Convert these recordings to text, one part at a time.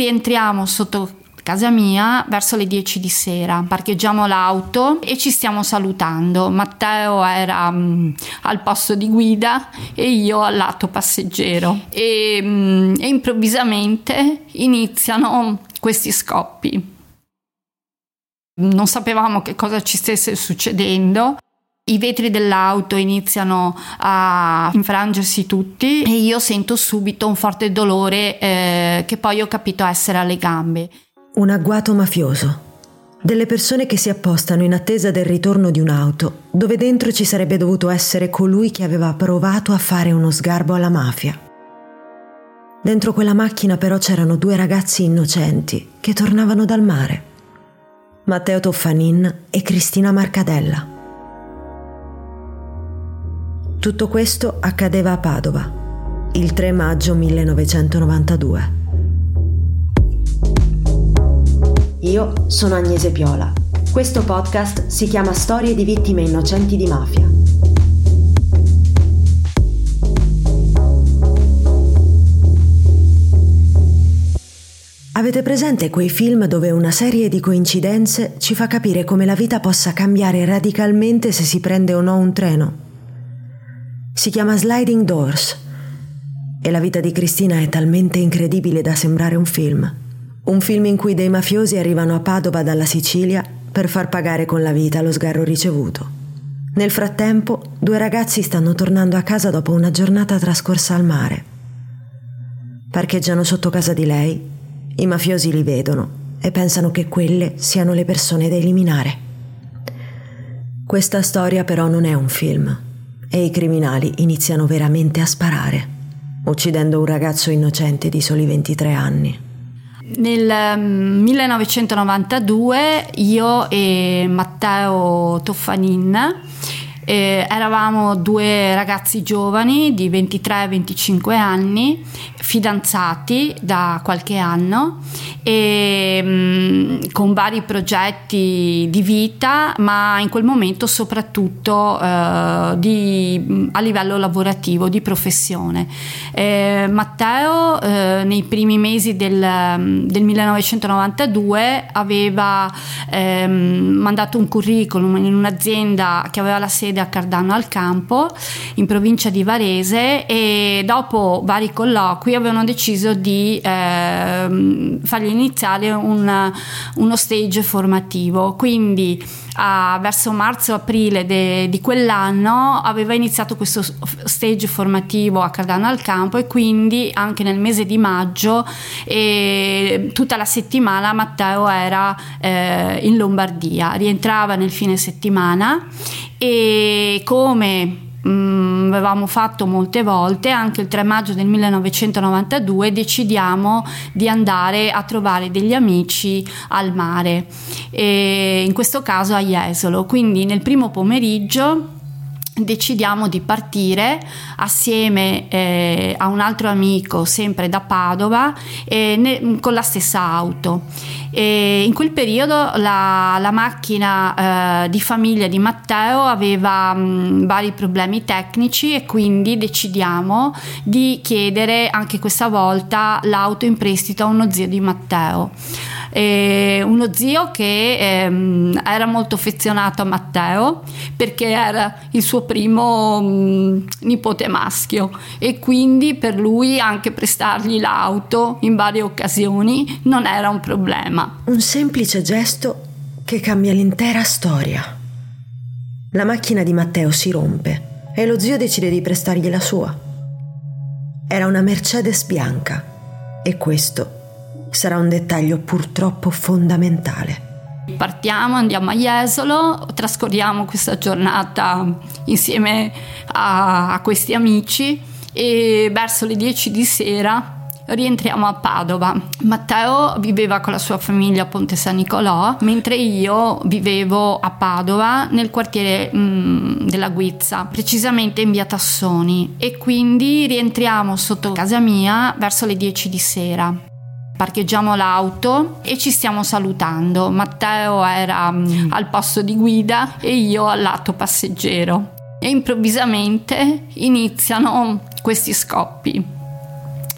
Rientriamo sotto casa mia verso le 10 di sera. Parcheggiamo l'auto e ci stiamo salutando. Matteo era mh, al posto di guida e io al lato passeggero. E, mh, e improvvisamente iniziano questi scoppi. Non sapevamo che cosa ci stesse succedendo. I vetri dell'auto iniziano a infrangersi tutti e io sento subito un forte dolore eh, che poi ho capito essere alle gambe. Un agguato mafioso. Delle persone che si appostano in attesa del ritorno di un'auto, dove dentro ci sarebbe dovuto essere colui che aveva provato a fare uno sgarbo alla mafia. Dentro quella macchina però c'erano due ragazzi innocenti che tornavano dal mare. Matteo Toffanin e Cristina Marcadella. Tutto questo accadeva a Padova, il 3 maggio 1992. Io sono Agnese Piola. Questo podcast si chiama Storie di vittime innocenti di mafia. Avete presente quei film dove una serie di coincidenze ci fa capire come la vita possa cambiare radicalmente se si prende o no un treno? Si chiama Sliding Doors e la vita di Cristina è talmente incredibile da sembrare un film. Un film in cui dei mafiosi arrivano a Padova dalla Sicilia per far pagare con la vita lo sgarro ricevuto. Nel frattempo, due ragazzi stanno tornando a casa dopo una giornata trascorsa al mare. Parcheggiano sotto casa di lei, i mafiosi li vedono e pensano che quelle siano le persone da eliminare. Questa storia però non è un film e i criminali iniziano veramente a sparare, uccidendo un ragazzo innocente di soli 23 anni. Nel 1992 mm, io e Matteo Toffanin eh, eravamo due ragazzi giovani di 23-25 anni, fidanzati da qualche anno e mm, con vari progetti di vita, ma in quel momento soprattutto eh, di, a livello lavorativo, di professione. Eh, Matteo eh, nei primi mesi del, del 1992 aveva ehm, mandato un curriculum in un'azienda che aveva la sede a Cardano al Campo, in provincia di Varese e dopo vari colloqui avevano deciso di ehm, fargli iniziare un, uno stage formativo. Quindi a, verso marzo-aprile di quell'anno aveva iniziato questo stage formativo a Cardano al Campo e quindi anche nel mese di maggio e tutta la settimana Matteo era eh, in Lombardia, rientrava nel fine settimana e come Mm, avevamo fatto molte volte, anche il 3 maggio del 1992 decidiamo di andare a trovare degli amici al mare, in questo caso a Jesolo. Quindi nel primo pomeriggio decidiamo di partire assieme eh, a un altro amico sempre da Padova eh, ne, con la stessa auto e in quel periodo la, la macchina eh, di famiglia di Matteo aveva mh, vari problemi tecnici e quindi decidiamo di chiedere anche questa volta l'auto in prestito a uno zio di Matteo eh, uno zio che ehm, era molto affezionato a Matteo perché era il suo primo mh, mm, nipote maschio e quindi per lui anche prestargli l'auto in varie occasioni non era un problema. Un semplice gesto che cambia l'intera storia. La macchina di Matteo si rompe e lo zio decide di prestargli la sua. Era una Mercedes bianca e questo sarà un dettaglio purtroppo fondamentale. Partiamo, andiamo a Jesolo, trascorriamo questa giornata insieme a, a questi amici e verso le 10 di sera rientriamo a Padova. Matteo viveva con la sua famiglia a Ponte San Nicolò, mentre io vivevo a Padova nel quartiere mh, mm, della Guizza, precisamente in via Tassoni e quindi rientriamo sotto casa mia verso le 10 di sera parcheggiamo l'auto e ci stiamo salutando. Matteo era mm, al posto di guida e io al lato passeggero. E improvvisamente iniziano questi scoppi.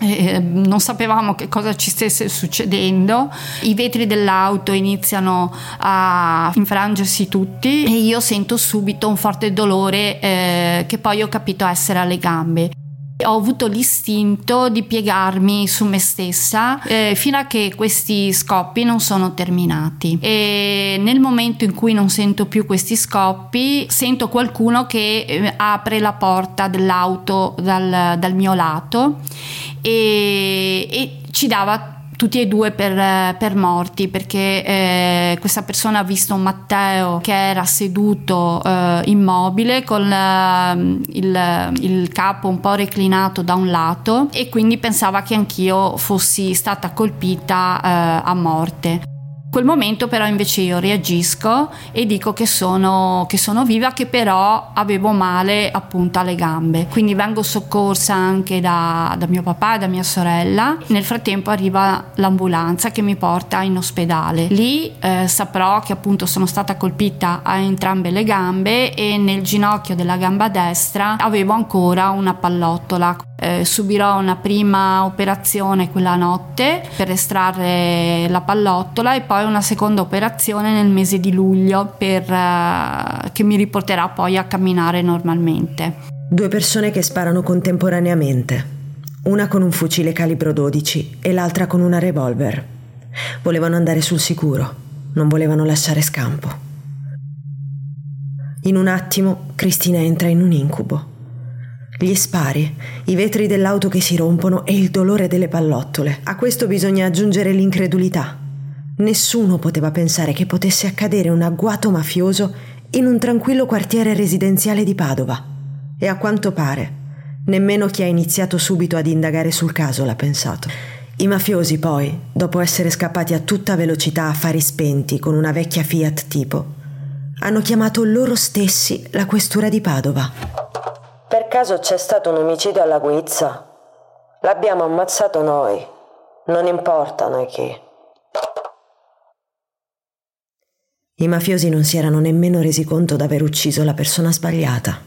Eh, non sapevamo che cosa ci stesse succedendo, i vetri dell'auto iniziano a infrangersi tutti e io sento subito un forte dolore eh, che poi ho capito essere alle gambe. Ho avuto l'istinto di piegarmi su me stessa eh, fino a che questi scoppi non sono terminati. E nel momento in cui non sento più questi scoppi sento qualcuno che eh, apre la porta dell'auto dal, dal mio lato e, e ci dava tutti e due per, per morti perché eh, questa persona ha visto Matteo che era seduto eh, immobile con eh, il, il, capo un po' reclinato da un lato e quindi pensava che anch'io fossi stata colpita eh, a morte quel momento però invece io reagisco e dico che sono, che sono viva, che però avevo male appunto alle gambe. Quindi vengo soccorsa anche da, da mio papà e da mia sorella. Nel frattempo arriva l'ambulanza che mi porta in ospedale. Lì eh, saprò che appunto sono stata colpita a entrambe le gambe e nel ginocchio della gamba destra avevo ancora una pallottola eh, subirò una prima operazione quella notte per estrarre la pallottola e poi una seconda operazione nel mese di luglio per, eh, che mi riporterà poi a camminare normalmente. Due persone che sparano contemporaneamente, una con un fucile calibro 12 e l'altra con una revolver. Volevano andare sul sicuro, non volevano lasciare scampo. In un attimo Cristina entra in un incubo. Gli spari, i vetri dell'auto che si rompono e il dolore delle pallottole. A questo bisogna aggiungere l'incredulità. Nessuno poteva pensare che potesse accadere un agguato mafioso in un tranquillo quartiere residenziale di Padova. E a quanto pare, nemmeno chi ha iniziato subito ad indagare sul caso l'ha pensato. I mafiosi poi, dopo essere scappati a tutta velocità a fari spenti con una vecchia Fiat tipo, hanno chiamato loro stessi la questura di Padova. Per caso c'è stato un omicidio alla guizza? L'abbiamo ammazzato noi. Non importa noi chi. I mafiosi non si erano nemmeno resi conto d'aver ucciso la persona sbagliata.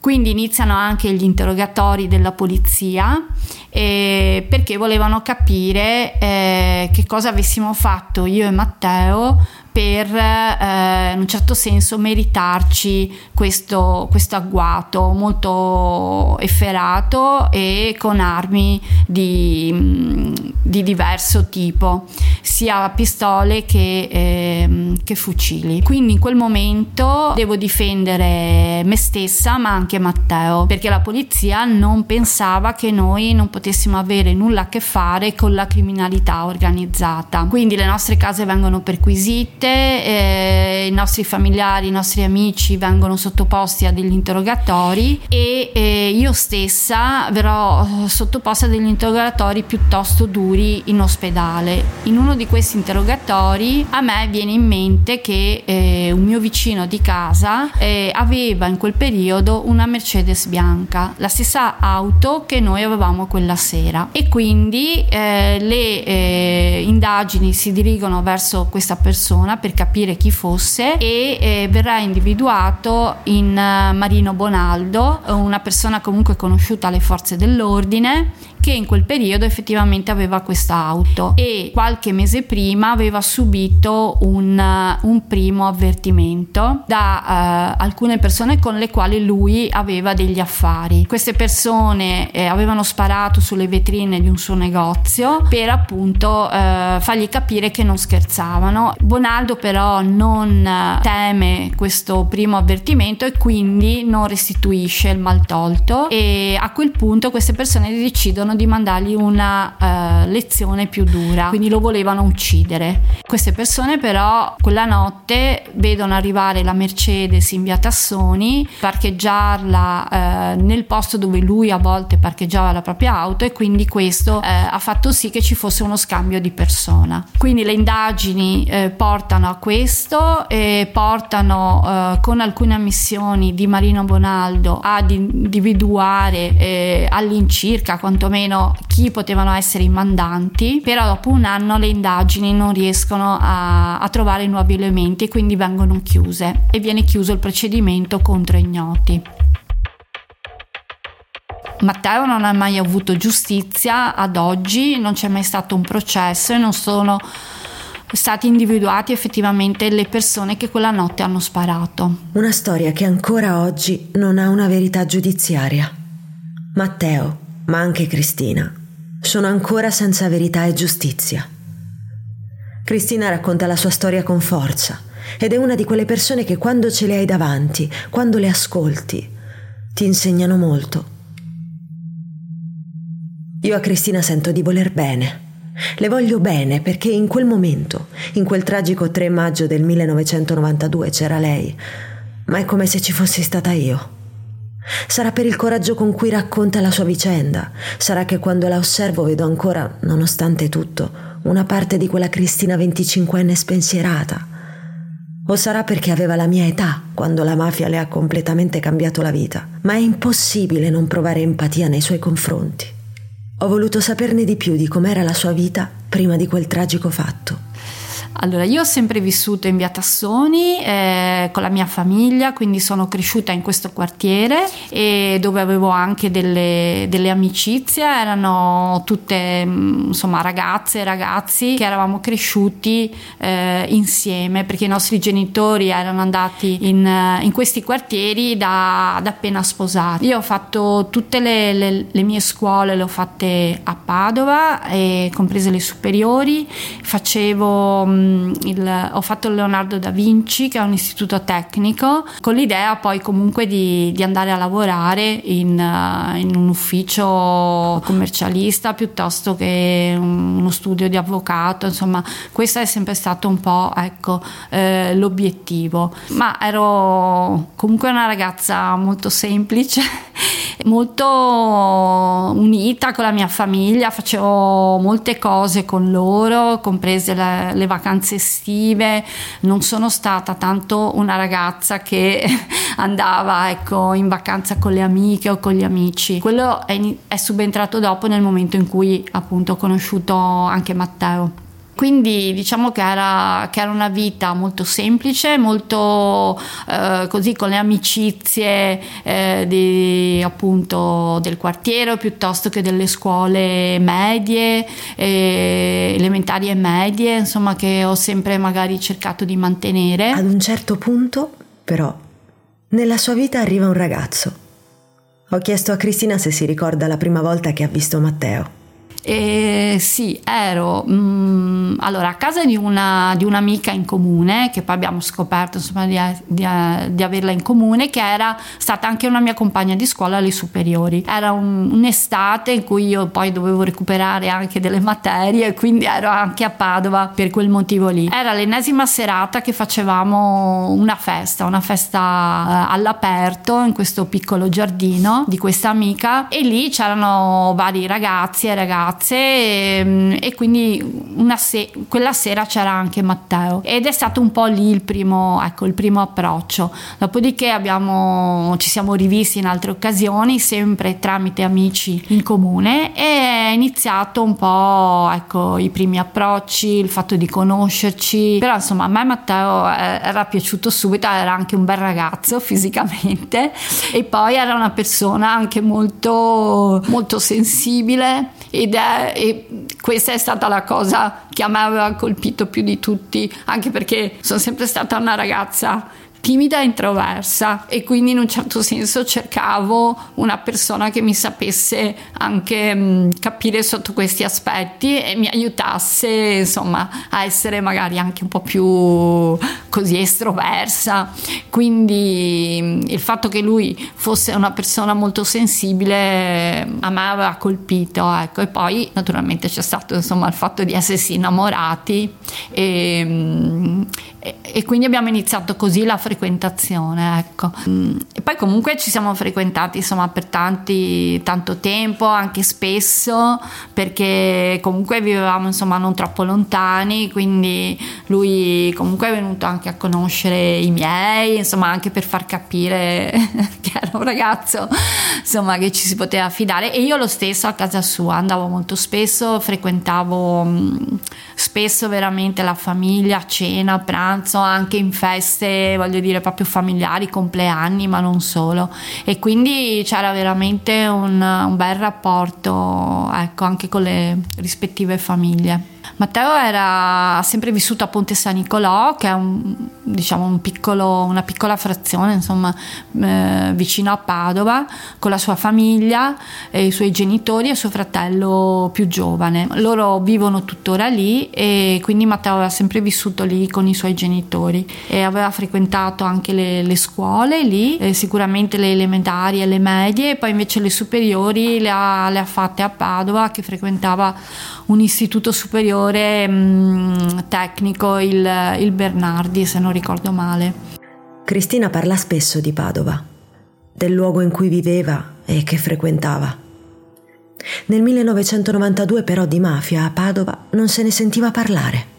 Quindi iniziano anche gli interrogatori della polizia eh, perché volevano capire eh, che cosa avessimo fatto io e Matteo per eh, in un certo senso meritarci questo, questo, agguato molto efferato e con armi di, di diverso tipo, sia pistole che, eh, che fucili. Quindi in quel momento devo difendere me stessa ma anche Matteo perché la polizia non pensava che noi non potessimo avere nulla a che fare con la criminalità organizzata. Quindi le nostre case vengono perquisite eh, i nostri familiari, i nostri amici vengono sottoposti a degli interrogatori e eh, io stessa verrò eh, sottoposta a degli interrogatori piuttosto duri in ospedale. In uno di questi interrogatori a me viene in mente che eh, un mio vicino di casa eh, aveva in quel periodo una Mercedes bianca, la stessa auto che noi avevamo quella sera e quindi eh, le indagini si dirigono verso questa persona per capire chi fosse e eh, verrà individuato in uh, Marino Bonaldo, una persona comunque conosciuta alle forze dell'ordine che in quel periodo effettivamente aveva questa auto e qualche mese prima aveva subito un, un primo avvertimento da uh, alcune persone con le quali lui aveva degli affari. Queste persone eh, avevano sparato sulle vetrine di un suo negozio per appunto uh, fargli capire che non scherzavano. Bonaldo però non teme questo primo avvertimento e quindi non restituisce il maltolto e a quel punto queste persone decidono di mandargli una uh, lezione più dura, quindi lo volevano uccidere. Queste persone però quella notte vedono arrivare la Mercedes in via Tassoni, parcheggiarla uh, nel posto dove lui a volte parcheggiava la propria auto e quindi questo uh, ha fatto sì che ci fosse uno scambio di persona. Quindi le indagini portano a questo e portano con alcune ammissioni di Marino Bonaldo ad individuare all'incirca quantomeno meno chi potevano essere i mandanti, però dopo un anno le indagini non riescono a, a trovare nuovi elementi e quindi vengono chiuse e viene chiuso il procedimento contro ignoti. Matteo non ha mai avuto giustizia ad oggi, non c'è mai stato un processo e non sono stati individuati effettivamente le persone che quella notte hanno sparato. Una storia che ancora oggi non ha una verità giudiziaria. Matteo, ma anche Cristina, sono ancora senza verità e giustizia. Cristina racconta la sua storia con forza ed è una di quelle persone che quando ce le hai davanti, quando le ascolti, ti insegnano molto. Io a Cristina sento di voler bene le voglio bene perché in quel momento, in quel tragico 3 maggio del 1992 c'era lei, ma è come se ci fossi stata io. Sarà per il coraggio con cui racconta la sua vicenda, sarà che quando la osservo vedo ancora, nonostante tutto, una parte di quella Cristina 25enne spensierata. O sarà perché aveva la mia età quando la mafia le ha completamente cambiato la vita, ma è impossibile non provare empatia nei suoi confronti. Ho voluto saperne di più di com'era la sua vita prima di quel tragico fatto. Allora, io ho sempre vissuto in via Tassoni eh, con la mia famiglia, quindi sono cresciuta in questo quartiere e dove avevo anche delle, delle amicizie, erano tutte mm, insomma ragazze e ragazzi che eravamo cresciuti eh, insieme perché i nostri genitori erano andati in, in questi quartieri da, da, appena sposati. Io ho fatto tutte le, le, le mie scuole, le ho fatte a Padova, comprese le superiori, facevo mm, il, ho fatto il Leonardo da Vinci, che è un istituto tecnico, con l'idea poi comunque di, di andare a lavorare in, uh, in, un ufficio commercialista piuttosto che uno studio di avvocato, insomma questo è sempre stato un po' ecco, eh, l'obiettivo. Ma ero comunque una ragazza molto semplice molto unita con la mia famiglia, facevo molte cose con loro, comprese le, le vacanze estive, non sono stata tanto una ragazza che andava ecco, in vacanza con le amiche o con gli amici. Quello è, è subentrato dopo nel momento in cui appunto ho conosciuto anche Matteo. Quindi diciamo che era, che era, una vita molto semplice, molto eh, così con le amicizie eh, di, appunto del quartiere piuttosto che delle scuole medie, eh, elementari e medie, insomma che ho sempre magari cercato di mantenere. Ad un certo punto però nella sua vita arriva un ragazzo. Ho chiesto a Cristina se si ricorda la prima volta che ha visto Matteo. E sì, ero mh, mm, allora, a casa di, una, di, un'amica in comune, che poi abbiamo scoperto insomma, di, di, di, averla in comune, che era stata anche una mia compagna di scuola alle superiori. Era un, un'estate in cui io poi dovevo recuperare anche delle materie, quindi ero anche a Padova per quel motivo lì. Era l'ennesima serata che facevamo una festa, una festa eh, all'aperto in questo piccolo giardino di questa amica e lì c'erano vari ragazzi e ragazze ragazze e, ehm, e quindi se- quella sera c'era anche Matteo ed è stato un po' lì il primo, ecco, il primo approccio. Dopodiché abbiamo, ci siamo rivisti in altre occasioni, sempre tramite amici in comune e è iniziato un po' ecco, i primi approcci, il fatto di conoscerci. Però insomma a me Matteo eh, era piaciuto subito, era anche un bel ragazzo fisicamente e poi era una persona anche molto, molto sensibile ed è, e questa è stata la cosa che a me aveva colpito più di tutti, anche perché sono sempre stata una ragazza timida e introversa. E quindi in un certo senso cercavo una persona che mi sapesse anche mh, mm, capire sotto questi aspetti e mi aiutasse insomma a essere magari anche un po' più così estroversa. Quindi mh, mm, il fatto che lui fosse una persona molto sensibile a me aveva colpito ecco. E poi naturalmente c'è stato insomma il fatto di essersi innamorati e, mh, mm, e, e quindi abbiamo iniziato così la frequentazione, ecco. Mm, e poi comunque ci siamo frequentati insomma per tanti, tanto tempo, anche spesso, perché comunque vivevamo insomma non troppo lontani, quindi lui comunque è venuto anche a conoscere i miei, insomma anche per far capire che era un ragazzo insomma che ci si poteva fidare e io lo stesso a casa sua andavo molto spesso, frequentavo mm, spesso veramente la famiglia, cena, pranzo, anche in feste, voglio dire proprio familiari, compleanni, ma non solo. E quindi c'era veramente un, un bel rapporto, ecco, anche con le rispettive famiglie. Matteo era, sempre vissuto a Ponte San Nicolò, che è un, diciamo un piccolo, una piccola frazione insomma, eh, vicino a Padova, con la sua famiglia, i suoi genitori e suo fratello più giovane. Loro vivono tuttora lì e quindi Matteo aveva sempre vissuto lì con i suoi genitori e aveva frequentato anche le, le scuole lì, eh, sicuramente le elementari e le medie, e poi invece le superiori le ha, le ha fatte a Padova, che frequentava un istituto superiore mh, mm, tecnico, il, il Bernardi, se non ricordo male. Cristina parla spesso di Padova, del luogo in cui viveva e che frequentava. Nel 1992 però di mafia a Padova non se ne sentiva parlare.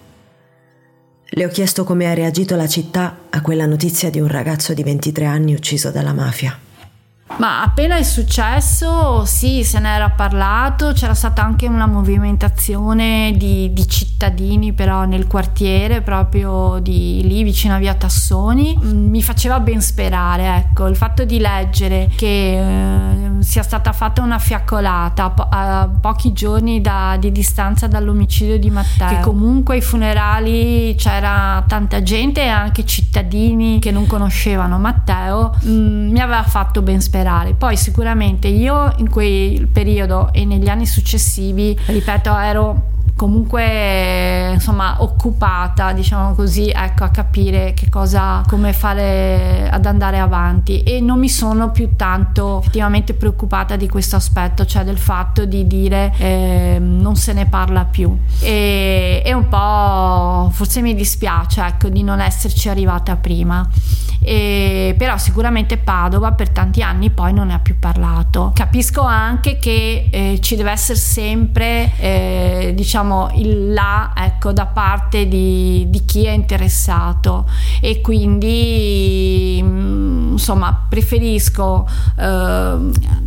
Le ho chiesto come ha reagito la città a quella notizia di un ragazzo di 23 anni ucciso dalla mafia. Ma appena è successo, sì, se ne era parlato, c'era stata anche una movimentazione di, di cittadini però nel quartiere, proprio di lì vicino a via Tassoni. Mm, mi faceva ben sperare, ecco, il fatto di leggere che eh, sia stata fatta una fiaccolata po- a pochi giorni da, di distanza dall'omicidio di Matteo, che comunque ai funerali c'era tanta gente e anche cittadini che non conoscevano Matteo, mh, mm, mi aveva fatto ben sperare sperare. Poi sicuramente io in quel periodo e negli anni successivi, ripeto, ero comunque insomma occupata diciamo così ecco a capire che cosa come fare ad andare avanti. E non mi sono più tanto effettivamente preoccupata di questo aspetto cioè del fatto di dire eh, non se ne parla più. E, e un po' forse mi dispiace ecco di non esserci arrivata prima. E, però sicuramente Padova per tanti anni poi non ne ha più parlato. Capisco anche che eh, ci deve essere sempre eh, diciamo il là ecco, da parte di, di, chi è interessato e quindi mm, insomma preferisco eh,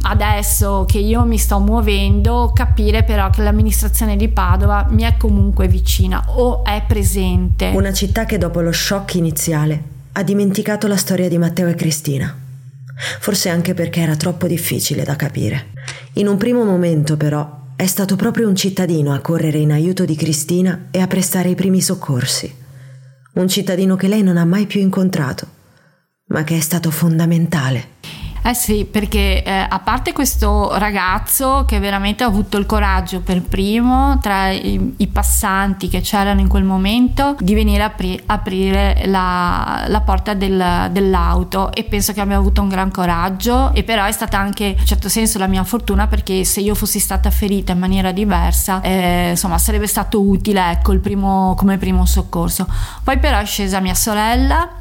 adesso che io mi sto muovendo capire però che l'amministrazione di Padova mi è comunque vicina o è presente. Una città che dopo lo shock iniziale ha dimenticato la storia di Matteo e Cristina. Forse anche perché era troppo difficile da capire. In un primo momento, però, è stato proprio un cittadino a correre in aiuto di Cristina e a prestare i primi soccorsi. Un cittadino che lei non ha mai più incontrato, ma che è stato fondamentale. Eh sì, perché eh, a parte questo ragazzo che veramente ha avuto il coraggio per primo tra i, i passanti che c'erano in quel momento di venire a apri- aprire la, la porta del, dell'auto e penso che abbia avuto un gran coraggio e però è stata anche in certo senso la mia fortuna perché se io fossi stata ferita in maniera diversa eh, insomma sarebbe stato utile ecco primo, come primo soccorso. Poi però è scesa mia sorella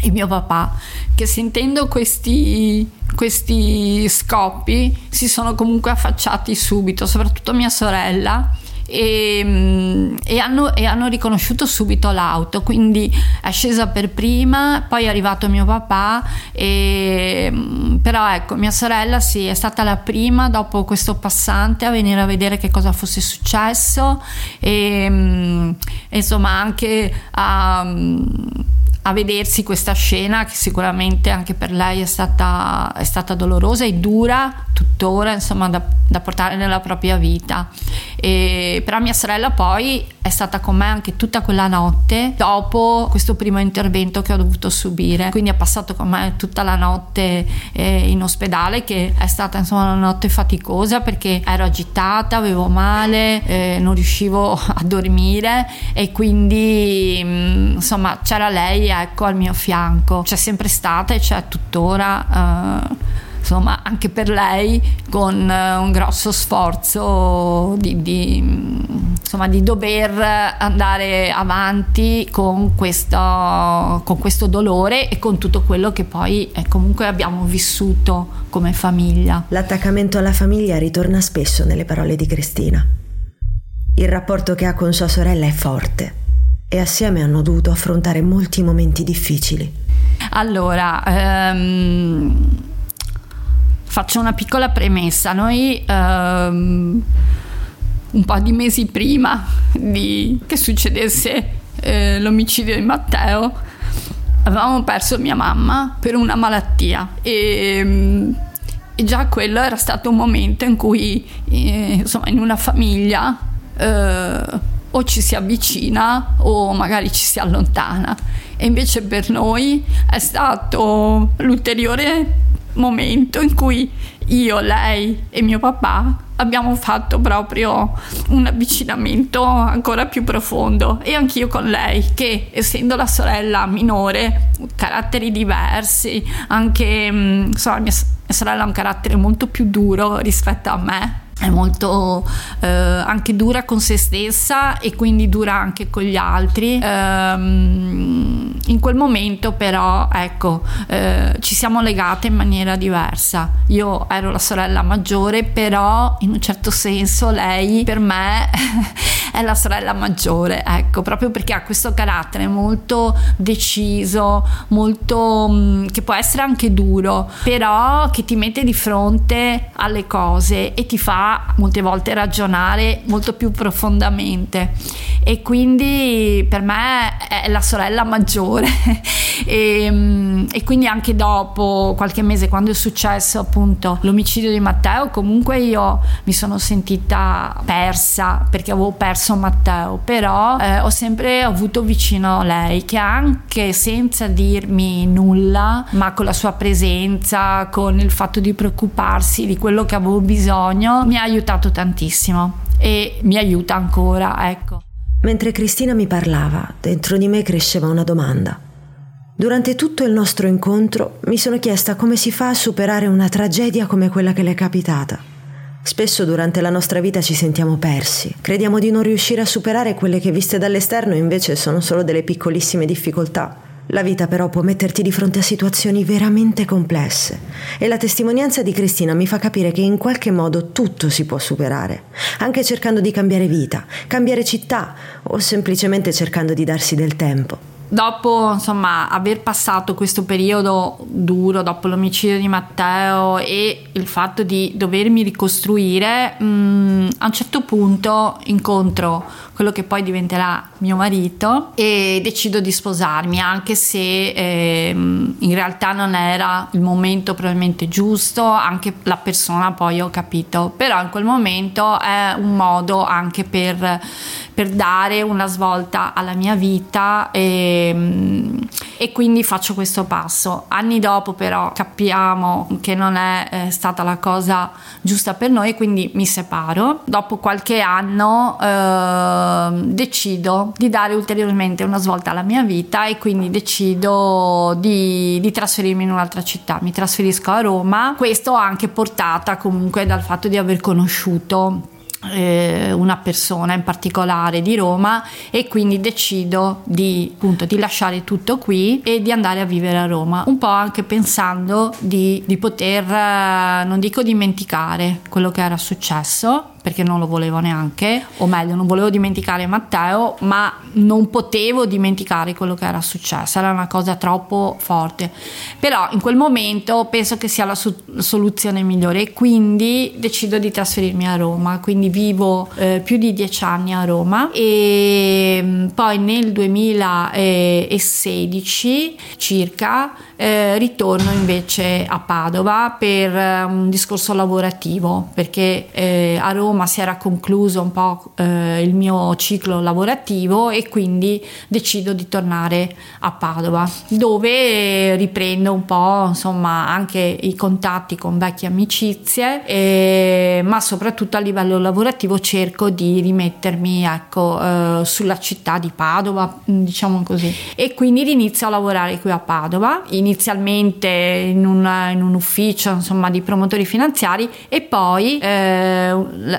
e mio papà che sentendo questi, questi scoppi si sono comunque affacciati subito, soprattutto mia sorella. E, mm, e, hanno, e, hanno, riconosciuto subito l'auto quindi è scesa per prima poi è arrivato mio papà e, mm, però ecco mia sorella sì è stata la prima dopo questo passante a venire a vedere che cosa fosse successo e, mm, insomma anche a a vedersi questa scena che sicuramente anche per lei è stata, è stata dolorosa e dura tuttora insomma da, da portare nella propria vita. E, però mia sorella poi è stata con me anche tutta quella notte dopo questo primo intervento che ho dovuto subire. Quindi ha passato con me tutta la notte eh, in ospedale che è stata insomma una notte faticosa perché ero agitata avevo male eh, non riuscivo a dormire e quindi mh, insomma c'era lei ecco al mio fianco c'è sempre stata e c'è tuttora eh, insomma anche per lei con eh, un grosso sforzo di, di insomma, di dover andare avanti con questo, con questo dolore e con tutto quello che poi eh, comunque abbiamo vissuto come famiglia. L'attaccamento alla famiglia ritorna spesso nelle parole di Cristina. Il rapporto che ha con sua sorella è forte e assieme hanno dovuto affrontare molti momenti difficili. Allora, ehm, faccio una piccola premessa. Noi ehm, un po' di mesi prima di, che succedesse eh, l'omicidio di Matteo avevamo perso mia mamma per una malattia e, e già quello era stato un momento in cui eh, insomma in una famiglia eh, o ci si avvicina o magari ci si allontana. E invece per noi è stato l'ulteriore momento in cui io, lei e mio papà abbiamo fatto proprio un avvicinamento ancora più profondo e anch'io con lei che essendo la sorella minore caratteri diversi anche mm, insomma mia, mia sorella ha un carattere molto più duro rispetto a me è molto eh, anche dura con se stessa e quindi dura anche con gli altri. Ehm, in quel momento però ecco eh, ci siamo legate in maniera diversa. Io ero la sorella maggiore però in un certo senso lei per me è la sorella maggiore, ecco, proprio perché ha questo carattere molto deciso, molto mm, che può essere anche duro, però che ti mette di fronte alle cose e ti fa molte volte ragionare molto più profondamente. E quindi per me è la sorella maggiore. e, mm, e quindi anche dopo qualche mese, quando è successo appunto l'omicidio di Matteo, comunque io mi sono sentita persa perché avevo perso Matteo, però eh, ho sempre avuto vicino lei che anche senza dirmi nulla, ma con la sua presenza, con il fatto di preoccuparsi di quello che avevo bisogno, mi ha aiutato tantissimo e mi aiuta ancora, ecco. Mentre Cristina mi parlava, dentro di me cresceva una domanda. Durante tutto il nostro incontro mi sono chiesta come si fa a superare una tragedia come quella che le è capitata. Spesso durante la nostra vita ci sentiamo persi, crediamo di non riuscire a superare quelle che viste dall'esterno invece sono solo delle piccolissime difficoltà. La vita però può metterti di fronte a situazioni veramente complesse. E la testimonianza di Cristina mi fa capire che in qualche modo tutto si può superare, anche cercando di cambiare vita, cambiare città o semplicemente cercando di darsi del tempo dopo insomma aver passato questo periodo duro dopo l'omicidio di Matteo e il fatto di dovermi ricostruire mh, mm, a un certo punto incontro quello che poi diventerà mio marito e decido di sposarmi anche se eh, in realtà non era il momento probabilmente giusto anche la persona poi ho capito però in quel momento è un modo anche per, per dare una svolta alla mia vita e, e quindi faccio questo passo. Anni dopo però capiamo che non è eh, stata la cosa giusta per noi quindi mi separo. Dopo qualche anno eh, Ehm, decido di dare ulteriormente una svolta alla mia vita e quindi decido di, di trasferirmi in un'altra città. Mi trasferisco a Roma, questo anche portata comunque dal fatto di aver conosciuto una persona in particolare di Roma e quindi decido di, appunto, di lasciare tutto qui e di andare a vivere a Roma, un po' anche pensando di, di poter, eh, non dico dimenticare quello che era successo, perché non lo volevo neanche, o meglio, non volevo dimenticare Matteo, ma non potevo dimenticare quello che era successo, era una cosa troppo forte. Però in quel momento penso che sia la so- soluzione migliore. E quindi decido di trasferirmi a Roma, quindi vivo eh, più di dieci anni a Roma. E mm, poi nel 2016 circa eh, ritorno invece a Padova per eh, un discorso lavorativo. Perché eh, a Roma Roma si era concluso un po' eh, il mio ciclo lavorativo e quindi decido di tornare a Padova dove riprendo un po' insomma anche i contatti con vecchie amicizie e, ma soprattutto a livello lavorativo cerco di rimettermi ecco eh, sulla città di Padova diciamo così. E quindi inizio a lavorare qui a Padova inizialmente in un, in un ufficio insomma di promotori finanziari e poi eh,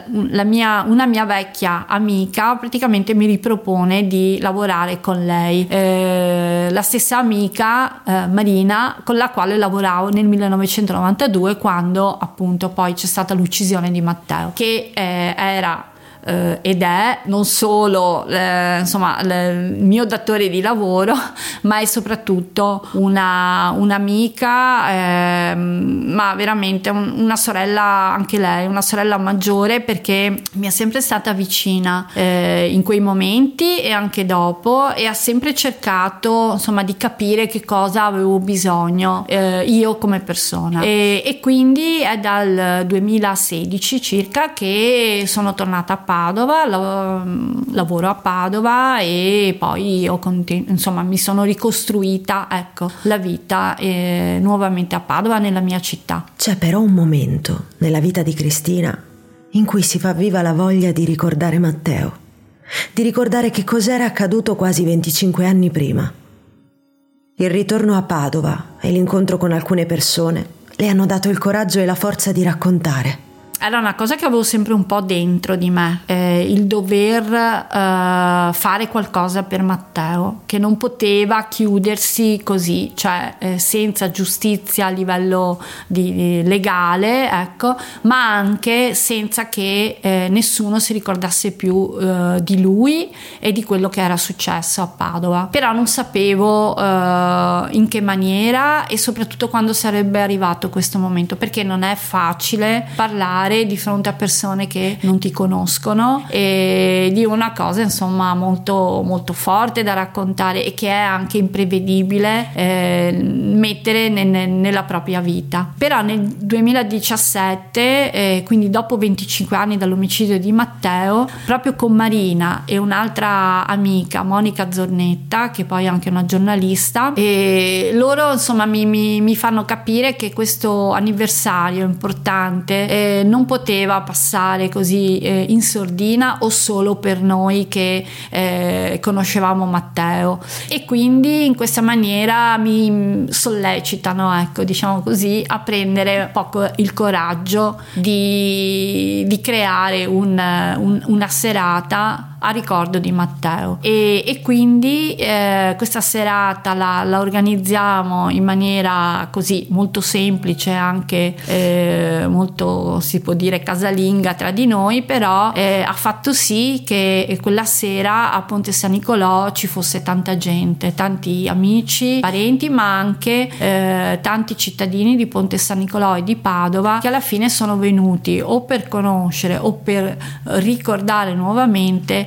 mia, una mia vecchia amica praticamente mi ripropone di lavorare con lei, eh, la stessa amica eh, Marina con la quale lavoravo nel 1992 quando appunto poi c'è stata l'uccisione di Matteo, che eh, era eh, ed è non solo eh, insomma, il mio datore di lavoro, ma è soprattutto una, un'amica, eh, ma veramente un, una sorella anche lei, una sorella maggiore perché mi è sempre stata vicina eh, in quei momenti e anche dopo e ha sempre cercato insomma di capire che cosa avevo bisogno eh, io come persona. E, e quindi è dal 2016 circa che sono tornata a Padova Padova, lavoro a Padova e poi continu- insomma, mi sono ricostruita ecco, la vita eh, nuovamente a Padova, nella mia città. C'è però un momento nella vita di Cristina in cui si fa viva la voglia di ricordare Matteo, di ricordare che cos'era accaduto quasi 25 anni prima. Il ritorno a Padova e l'incontro con alcune persone le hanno dato il coraggio e la forza di raccontare era una cosa che avevo sempre un po' dentro di me, eh, il dover eh, fare qualcosa per Matteo, che non poteva chiudersi così, cioè eh, senza giustizia a livello di, di legale, ecco, ma anche senza che eh, nessuno si ricordasse più eh, di lui e di quello che era successo a Padova. Però non sapevo eh, in che maniera e soprattutto quando sarebbe arrivato questo momento, perché non è facile parlare parlare di fronte a persone che non ti conoscono e di una cosa insomma molto, molto forte da raccontare e che è anche imprevedibile eh, mettere ne, nella propria vita. Però nel 2017, eh, quindi dopo 25 anni dall'omicidio di Matteo, proprio con Marina e un'altra amica, Monica Zornetta, che poi è anche una giornalista, e loro insomma mi, mi, mi fanno capire che questo anniversario importante eh, non non poteva passare così eh, in sordina o solo per noi che eh, conoscevamo Matteo. E quindi in questa maniera mi sollecitano, ecco, diciamo così, a prendere un po' il coraggio di, di creare un, un, una serata a ricordo di Matteo. E, e quindi eh, questa serata la, la, organizziamo in maniera così molto semplice anche eh, molto si può dire casalinga tra di noi però eh, ha fatto sì che quella sera a Ponte San Nicolò ci fosse tanta gente tanti amici parenti ma anche eh, tanti cittadini di Ponte San Nicolò e di Padova che alla fine sono venuti o per conoscere o per ricordare nuovamente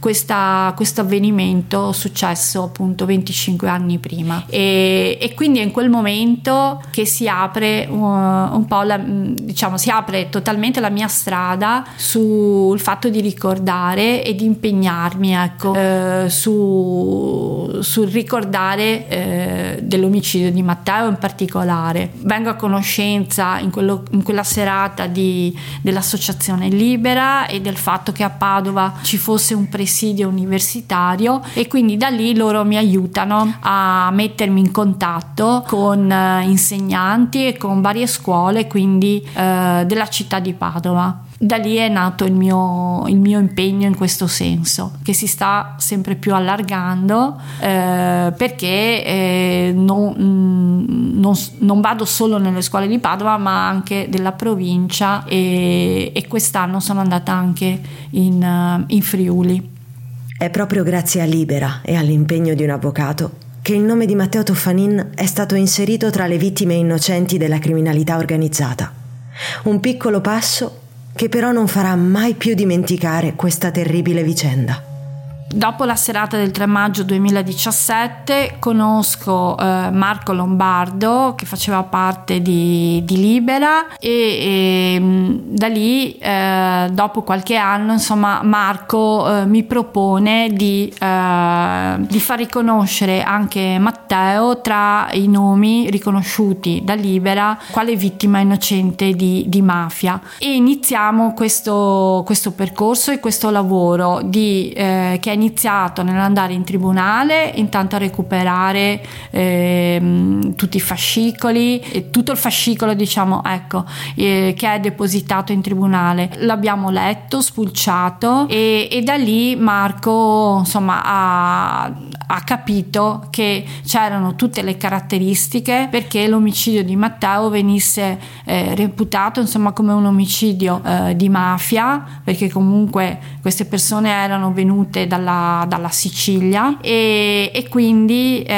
questa, questo avvenimento successo appunto 25 anni prima. E, e, quindi è in quel momento che si apre uh, un po' la, diciamo si apre totalmente la mia strada sul fatto di ricordare e di impegnarmi ecco eh, su, sul ricordare eh, dell'omicidio di Matteo in particolare. Vengo a conoscenza in, quello, in quella serata di, dell'associazione libera e del fatto che a Padova ci fosse un un presidio universitario e quindi da lì loro mi aiutano a mettermi in contatto con eh, insegnanti e con varie scuole quindi eh, della città di Padova da lì è nato il mio, il mio, impegno in questo senso, che si sta sempre più allargando eh, perché eh, non, non, non, vado solo nelle scuole di Padova ma anche della provincia e, e quest'anno sono andata anche in, in Friuli. È proprio grazie a Libera e all'impegno di un avvocato che il nome di Matteo Toffanin è stato inserito tra le vittime innocenti della criminalità organizzata. Un piccolo passo che però non farà mai più dimenticare questa terribile vicenda. Dopo la serata del 3 maggio 2017 conosco eh, Marco Lombardo che faceva parte di, di Libera e, e, ehm, da lì eh, dopo qualche anno insomma Marco eh, mi propone di, eh, di, far riconoscere anche Matteo tra i nomi riconosciuti da Libera quale vittima innocente di, di mafia. E iniziamo questo, questo, percorso e questo lavoro di, eh, che è iniziato nell'andare in tribunale, intanto a recuperare eh, tutti i fascicoli, tutto il fascicolo diciamo ecco eh, che è depositato in tribunale. L'abbiamo letto, spulciato e, e da lì Marco insomma ha, ha capito che c'erano tutte le caratteristiche perché l'omicidio di Matteo venisse eh, reputato insomma come un omicidio eh, di mafia perché comunque queste persone erano venute dalla, dalla Sicilia e, e quindi eh,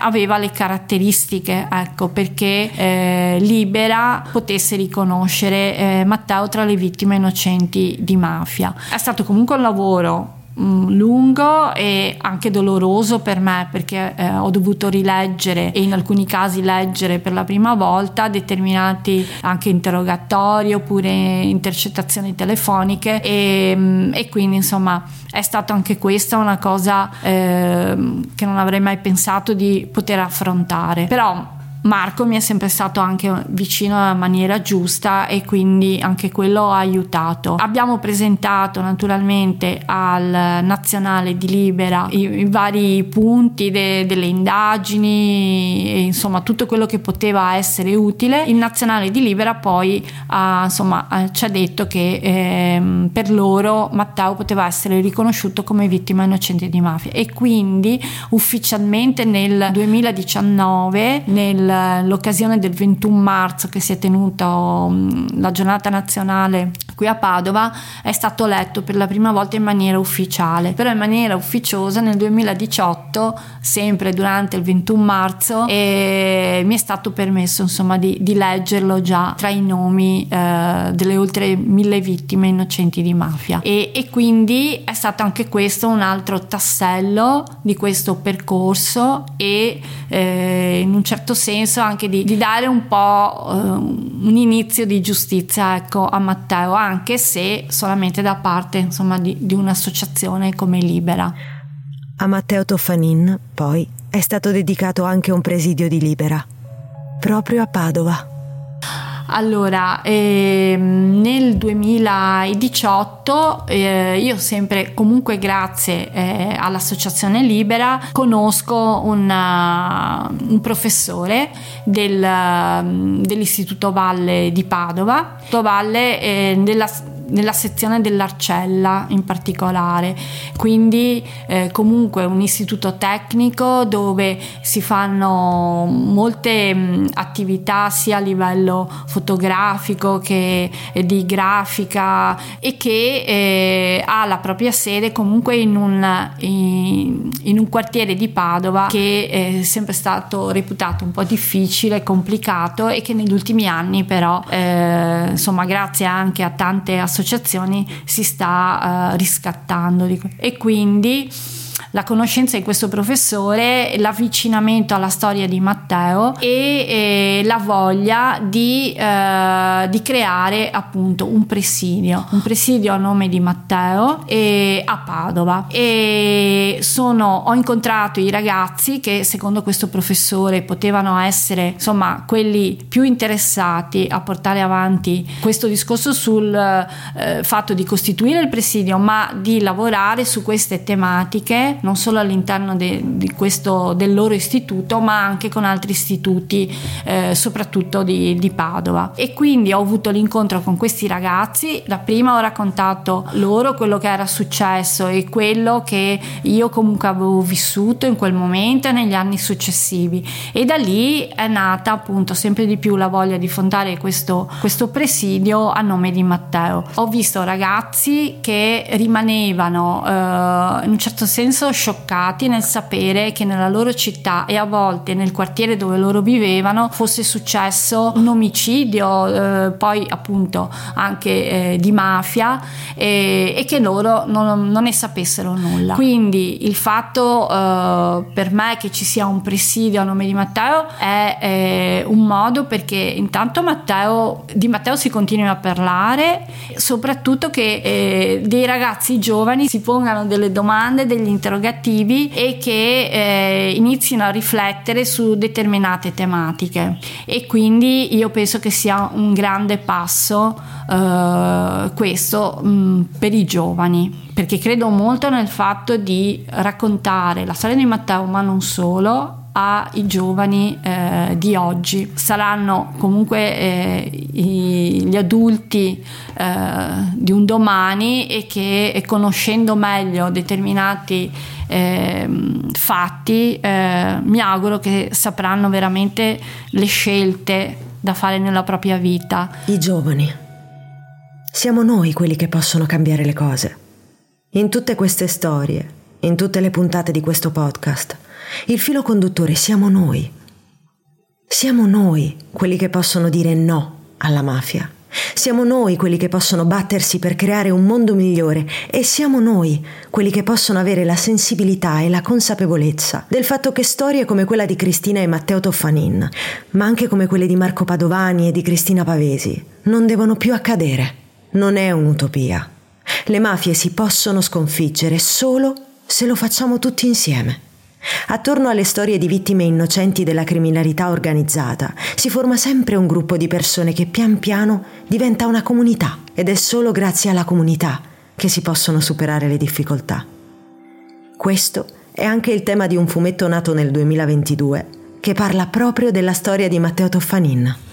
aveva le caratteristiche ecco perché eh, Libera potesse riconoscere eh, Matteo tra le vittime innocenti di mafia. È stato comunque un lavoro lungo e anche doloroso per me perché eh, ho dovuto rileggere e in alcuni casi leggere per la prima volta determinati anche interrogatori oppure intercettazioni telefoniche e, mm, e quindi insomma è stata anche questa una cosa eh, che non avrei mai pensato di poter affrontare. Però Marco mi è sempre stato anche vicino in maniera giusta e quindi anche quello ha aiutato. Abbiamo presentato naturalmente al Nazionale di Libera i, i vari punti de, delle indagini e insomma tutto quello che poteva essere utile. Il Nazionale di Libera poi ha, insomma, ci ha detto che eh, per loro Matteo poteva essere riconosciuto come vittima innocente di mafia e quindi ufficialmente nel 2019 nel l'occasione del 21 marzo che si è tenuta mm, la giornata nazionale qui a Padova è stato letto per la prima volta in maniera ufficiale, però in maniera ufficiosa nel 2018, sempre durante il 21 marzo, e mi è stato permesso insomma di, di leggerlo già tra i nomi eh, delle oltre mille vittime innocenti di mafia. E, e quindi è stato anche questo un altro tassello di questo percorso e eh, in un certo senso anche di, di dare un po' eh, un inizio di giustizia ecco, a Matteo, anche se solamente da parte insomma, di, di un'associazione come Libera. A Matteo Toffanin, poi, è stato dedicato anche un presidio di Libera, proprio a Padova. Allora, ehm, nel 2018 eh, io sempre, comunque grazie eh, all'Associazione Libera, conosco una, un professore del, dell'Istituto Valle di Padova, Valle eh, della nella sezione dell'Arcella in particolare, quindi eh, comunque un istituto tecnico dove si fanno molte mh, attività sia a livello fotografico che eh, di grafica e che eh, ha la propria sede comunque in un, in, in un quartiere di Padova che è sempre stato reputato un po' difficile, complicato e che negli ultimi anni però eh, insomma grazie anche a tante associazioni si sta uh, riscattando e quindi la conoscenza di questo professore, l'avvicinamento alla storia di Matteo e, e la voglia di, eh, di, creare appunto un presidio, un presidio a nome di Matteo e a Padova. E sono, ho incontrato i ragazzi che secondo questo professore potevano essere insomma quelli più interessati a portare avanti questo discorso sul eh, fatto di costituire il presidio ma di lavorare su queste tematiche non solo all'interno de, questo, del loro istituto, ma anche con altri istituti, eh, soprattutto di, di, Padova. E quindi ho avuto l'incontro con questi ragazzi. La prima ho raccontato loro quello che era successo e quello che io comunque avevo vissuto in quel momento e negli anni successivi. E da lì è nata appunto sempre di più la voglia di fondare questo, questo presidio a nome di Matteo. Ho visto ragazzi che rimanevano eh, in un certo senso scioccati nel sapere che nella loro città e a volte nel quartiere dove loro vivevano fosse successo un omicidio, eh, poi appunto anche eh, di mafia e, e che loro non, non, ne sapessero nulla. Quindi il fatto eh, per me che ci sia un presidio a nome di Matteo è eh, un modo perché intanto Matteo, di Matteo si continui a parlare, soprattutto che eh, dei ragazzi giovani si pongano delle domande, degli interrogativi interrogativi e che eh, inizino a riflettere su determinate tematiche. E quindi io penso che sia un grande passo eh, questo mh, mm, per i giovani perché credo molto nel fatto di raccontare la storia di Matteo ma non solo ai giovani eh, di oggi. Saranno comunque eh, i, gli adulti eh, di un domani e che conoscendo meglio determinati ehm, fatti eh, mi auguro che sapranno veramente le scelte da fare nella propria vita. I giovani. Siamo noi quelli che possono cambiare le cose. In tutte queste storie, in tutte le puntate di questo podcast, il filo conduttore siamo noi. Siamo noi quelli che possono dire no alla mafia. Siamo noi quelli che possono battersi per creare un mondo migliore e siamo noi quelli che possono avere la sensibilità e la consapevolezza del fatto che storie come quella di Cristina e Matteo Toffanin, ma anche come quelle di Marco Padovani e di Cristina Pavesi, non devono più accadere. Non è un'utopia. Le mafie si possono sconfiggere solo se lo facciamo tutti insieme. Attorno alle storie di vittime innocenti della criminalità organizzata si forma sempre un gruppo di persone che pian piano diventa una comunità ed è solo grazie alla comunità che si possono superare le difficoltà. Questo è anche il tema di un fumetto nato nel 2022 che parla proprio della storia di Matteo Toffanin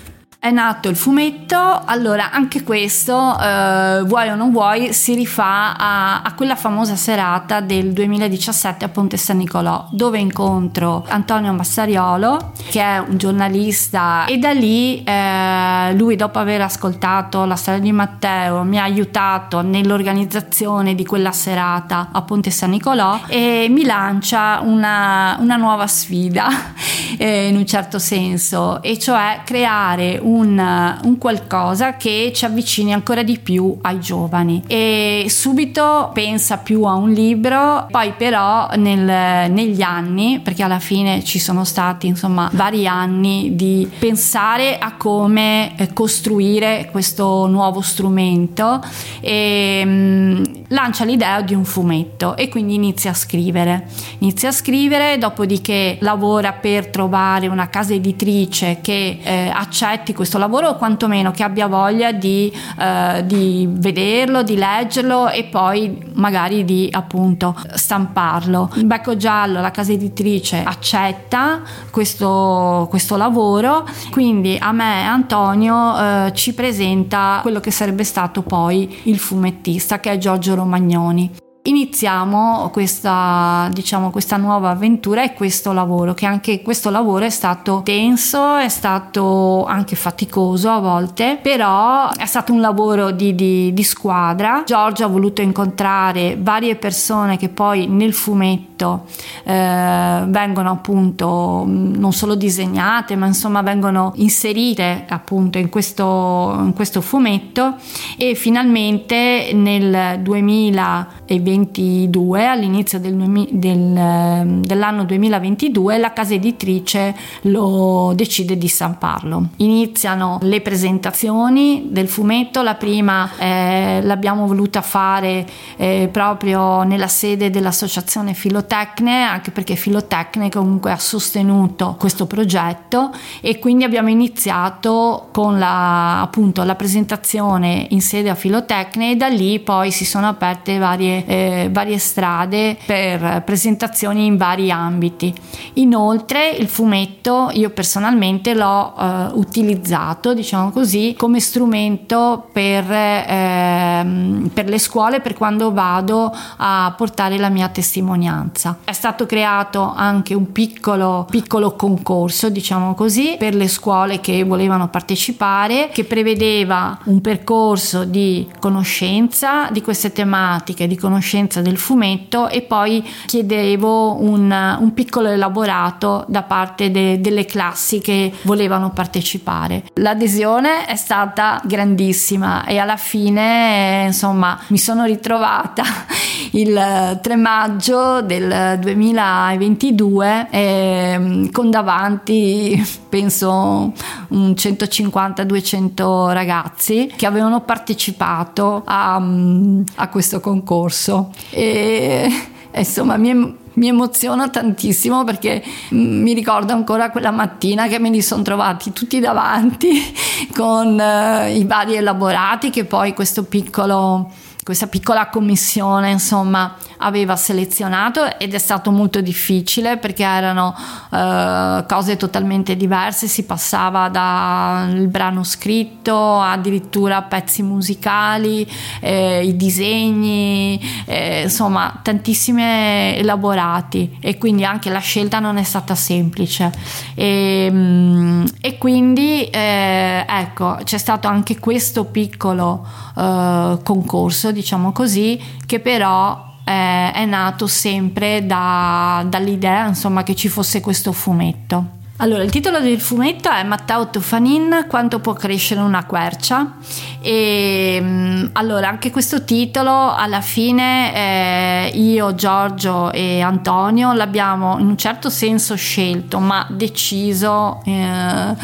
è nato il fumetto, allora anche questo, eh, vuoi o non vuoi, si rifà a, a, quella famosa serata del 2017 a Ponte San Nicolò, dove incontro Antonio Massariolo, che è un giornalista, e da lì eh, lui, dopo aver ascoltato la storia di Matteo, mi ha aiutato nell'organizzazione di quella serata a Ponte San Nicolò e mi lancia una, una nuova sfida, eh, in un certo senso, e cioè creare un un, un, qualcosa che ci avvicini ancora di più ai giovani. E subito pensa più a un libro poi però nel, negli anni perché alla fine ci sono stati insomma vari anni di pensare a come eh, costruire questo nuovo strumento e mh, lancia l'idea di un fumetto e quindi inizia a scrivere. Inizia a scrivere dopodiché lavora per trovare una casa editrice che eh, accetti questo lavoro o quantomeno che abbia voglia di, eh, di vederlo, di leggerlo e poi magari di appunto stamparlo. Il Becco Giallo, la casa editrice, accetta questo, questo lavoro, quindi a me Antonio eh, ci presenta quello che sarebbe stato poi il fumettista che è Giorgio Romagnoni. Iniziamo questa, diciamo, questa nuova avventura e questo lavoro, che anche questo lavoro è stato tenso, è stato anche faticoso a volte, però è stato un lavoro di, di, di squadra. Giorgio ha voluto incontrare varie persone che poi nel fumetto eh, vengono appunto non solo disegnate, ma insomma vengono inserite appunto in questo, in questo fumetto e finalmente nel 2020 2022, all'inizio del, del, ehm, dell'anno 2022, la casa editrice lo decide di stamparlo. Iniziano le presentazioni del fumetto, la prima eh, l'abbiamo voluta fare eh, proprio nella sede dell'associazione Filotecne, anche perché Filotecne comunque ha sostenuto questo progetto e quindi abbiamo iniziato con la, appunto, la presentazione in sede a Filotecne e da lì poi si sono aperte varie eh, varie strade per presentazioni in vari ambiti. Inoltre il fumetto io personalmente l'ho eh, utilizzato, diciamo così, come strumento per, eh, per le scuole per quando vado a portare la mia testimonianza. È stato creato anche un piccolo, piccolo concorso, diciamo così, per le scuole che volevano partecipare, che prevedeva un percorso di conoscenza di queste tematiche, di conoscenza conoscenza del fumetto e poi chiedevo un, un piccolo elaborato da parte de, delle classi che volevano partecipare. L'adesione è stata grandissima e alla fine insomma mi sono ritrovata il 3 maggio del 2022 eh, con davanti penso un 150-200 ragazzi che avevano partecipato a, a questo concorso e insomma mi, mi emoziona tantissimo perché mi ricordo ancora quella mattina che me li sono trovati tutti davanti con eh, i vari elaborati che poi questo piccolo questa piccola commissione insomma aveva selezionato ed è stato molto difficile perché erano uh, cose totalmente diverse si passava dal brano scritto addirittura pezzi musicali eh, i disegni eh, insomma tantissimi elaborati e quindi anche la scelta non è stata semplice. E, mm, e quindi eh, ecco c'è stato anche questo piccolo uh, concorso diciamo così, che però eh, è nato sempre da, dall'idea insomma, che ci fosse questo fumetto. Allora, il titolo del fumetto è Matteo Tofanin, Quanto può crescere una quercia? E mm, allora, anche questo titolo alla fine eh, io, Giorgio e Antonio l'abbiamo in un certo senso scelto, ma deciso eh,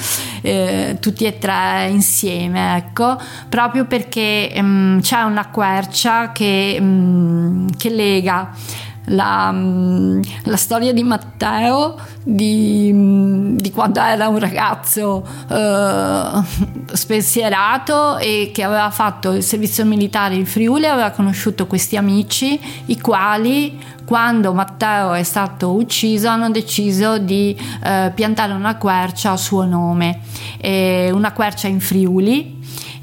eh, tutti e tre insieme, ecco, proprio perché mm, c'è una quercia che, mm, che lega la, mm, la, storia di Matteo di, mm, di quando era un ragazzo eh, spensierato e che aveva fatto il servizio militare in Friuli aveva conosciuto questi amici i quali quando Matteo è stato ucciso hanno deciso di eh, piantare una quercia a suo nome. Eh, una quercia in Friuli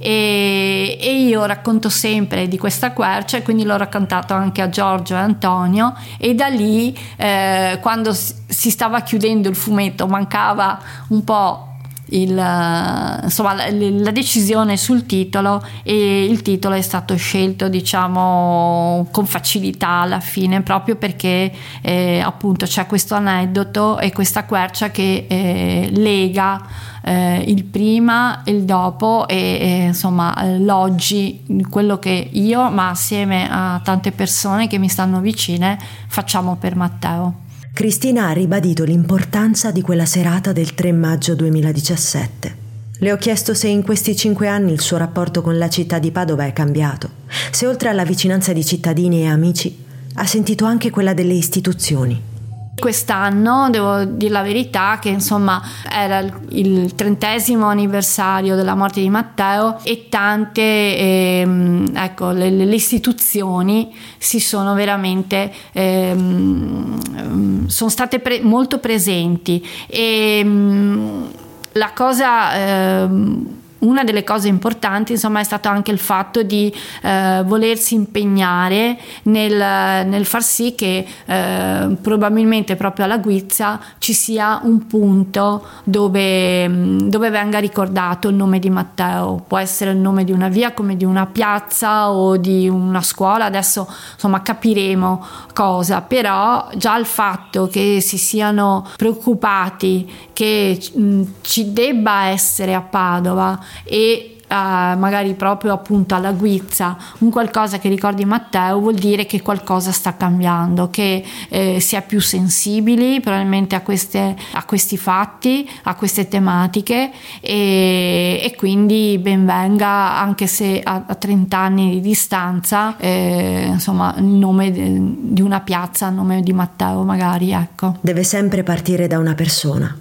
e, e, io racconto sempre di questa quercia e quindi l'ho raccontato anche a Giorgio e Antonio e da lì eh, quando si stava chiudendo il fumetto mancava un po' il, insomma, la, decisione sul titolo e il titolo è stato scelto diciamo con facilità alla fine proprio perché eh, appunto c'è questo aneddoto e questa quercia che eh, lega eh, il prima e il dopo e, e insomma l'oggi, quello che io, ma assieme a tante persone che mi stanno vicine, facciamo per Matteo. Cristina ha ribadito l'importanza di quella serata del 3 maggio 2017. Le ho chiesto se in questi cinque anni il suo rapporto con la città di Padova è cambiato, se oltre alla vicinanza di cittadini e amici ha sentito anche quella delle istituzioni. Quest'anno devo dire la verità che insomma era il trentesimo anniversario della morte di Matteo e tante ehm, ecco, le, le, istituzioni si sono veramente ehm, sono state pre- molto presenti. E ehm, la cosa ehm, una delle cose importanti insomma è stato anche il fatto di eh, volersi impegnare nel, nel, far sì che eh, probabilmente proprio alla Guizza ci sia un punto dove, dove, venga ricordato il nome di Matteo. Può essere il nome di una via come di una piazza o di una scuola. Adesso insomma capiremo cosa. Però già il fatto che si siano preoccupati che mh, ci debba essere a Padova e Uh, magari proprio appunto alla guizza un qualcosa che ricordi Matteo vuol dire che qualcosa sta cambiando che eh, si è più sensibili probabilmente a, queste, a, questi fatti a queste tematiche e, e quindi ben venga anche se a, a 30 anni di distanza eh, insomma il nome di una piazza il nome di Matteo magari ecco. Deve sempre partire da una persona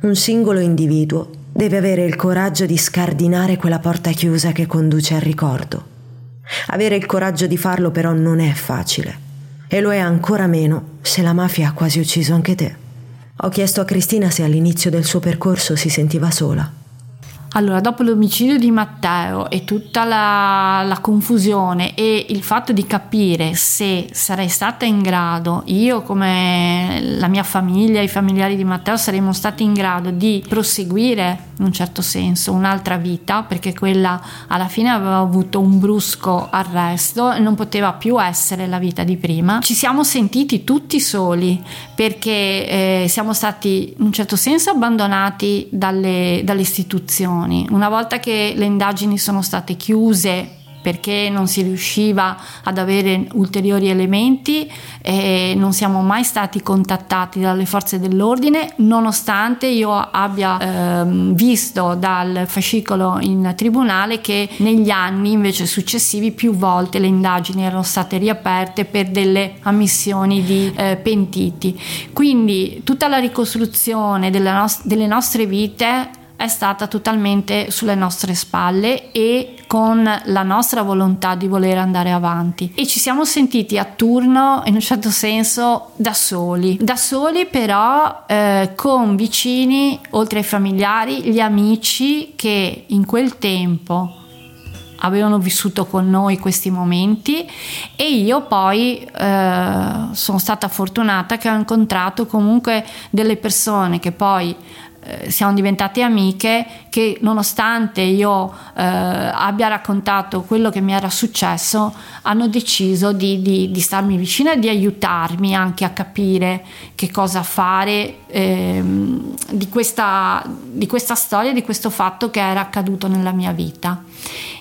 un singolo individuo deve avere il coraggio di scardinare quella porta chiusa che conduce al ricordo. Avere il coraggio di farlo però non è facile e lo è ancora meno se la mafia ha quasi ucciso anche te. Ho chiesto a Cristina se all'inizio del suo percorso si sentiva sola. Allora, dopo l'omicidio di Matteo e tutta la, la, confusione e il fatto di capire se sarei stata in grado, io come la mia famiglia, i familiari di Matteo, saremmo stati in grado di proseguire in un certo senso un'altra vita, perché quella alla fine aveva avuto un brusco arresto e non poteva più essere la vita di prima. Ci siamo sentiti tutti soli perché eh, siamo stati in un certo senso abbandonati dalle, dalle istituzioni. Una volta che le indagini sono state chiuse perché non si riusciva ad avere ulteriori elementi e non siamo mai stati contattati dalle forze dell'ordine nonostante io abbia ehm, visto dal fascicolo in tribunale che negli anni invece successivi più volte le indagini erano state riaperte per delle ammissioni di eh, pentiti. Quindi tutta la ricostruzione no- delle nostre vite è stata totalmente sulle nostre spalle e con la nostra volontà di voler andare avanti. E ci siamo sentiti a turno in un certo senso da soli. Da soli però eh, con vicini oltre ai familiari gli amici che in quel tempo avevano vissuto con noi questi momenti. E io poi eh, sono stata fortunata che ho incontrato comunque delle persone che poi eh, siamo diventate amiche che nonostante io eh, abbia raccontato quello che mi era successo hanno deciso di, di, di, starmi vicino e di aiutarmi anche a capire che cosa fare eh, di, questa, di questa storia, di questo fatto che era accaduto nella mia vita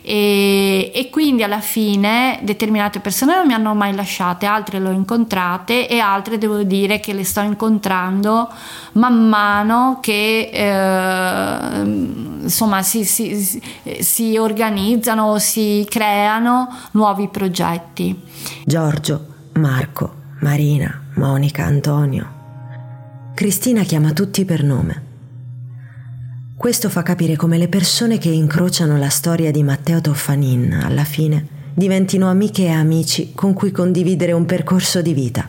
e, e, quindi alla fine determinate persone non mi hanno mai lasciate, altre le ho incontrate e altre devo dire che le sto incontrando man mano che eh, insomma si, si, si organizzano, si creano nuovi progetti. Giorgio, Marco, Marina, Monica, Antonio. Cristina chiama tutti per nome. Questo fa capire come le persone che incrociano la storia di Matteo Toffanin alla fine diventino amiche e amici con cui condividere un percorso di vita.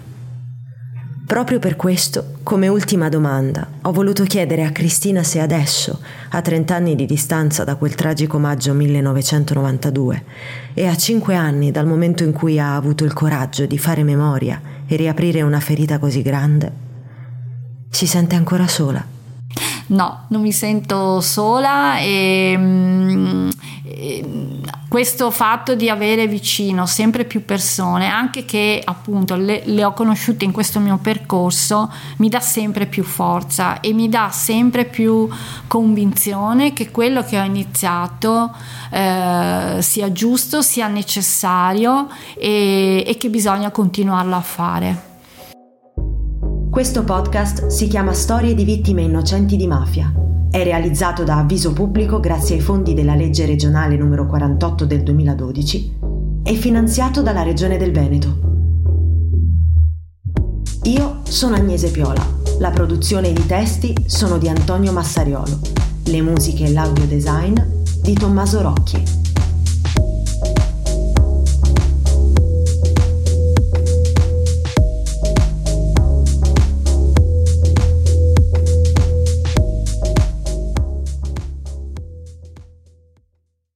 Proprio per questo, come ultima domanda, ho voluto chiedere a Cristina se adesso, a 30 anni di distanza da quel tragico maggio 1992 e a 5 anni dal momento in cui ha avuto il coraggio di fare memoria e riaprire una ferita così grande, si sente ancora sola. No, non mi sento sola e, mm, e, questo fatto di avere vicino sempre più persone, anche che appunto le, le, ho conosciute in questo mio percorso, mi dà sempre più forza e mi dà sempre più convinzione che quello che ho iniziato eh, sia giusto, sia necessario e, e che bisogna continuarlo a fare. Questo podcast si chiama Storie di vittime innocenti di mafia. È realizzato da Avviso Pubblico grazie ai fondi della legge regionale numero 48 del 2012 e finanziato dalla Regione del Veneto. Io sono Agnese Piola. La produzione e i testi sono di Antonio Massariolo. Le musiche e l'audio design di Tommaso Rocchi.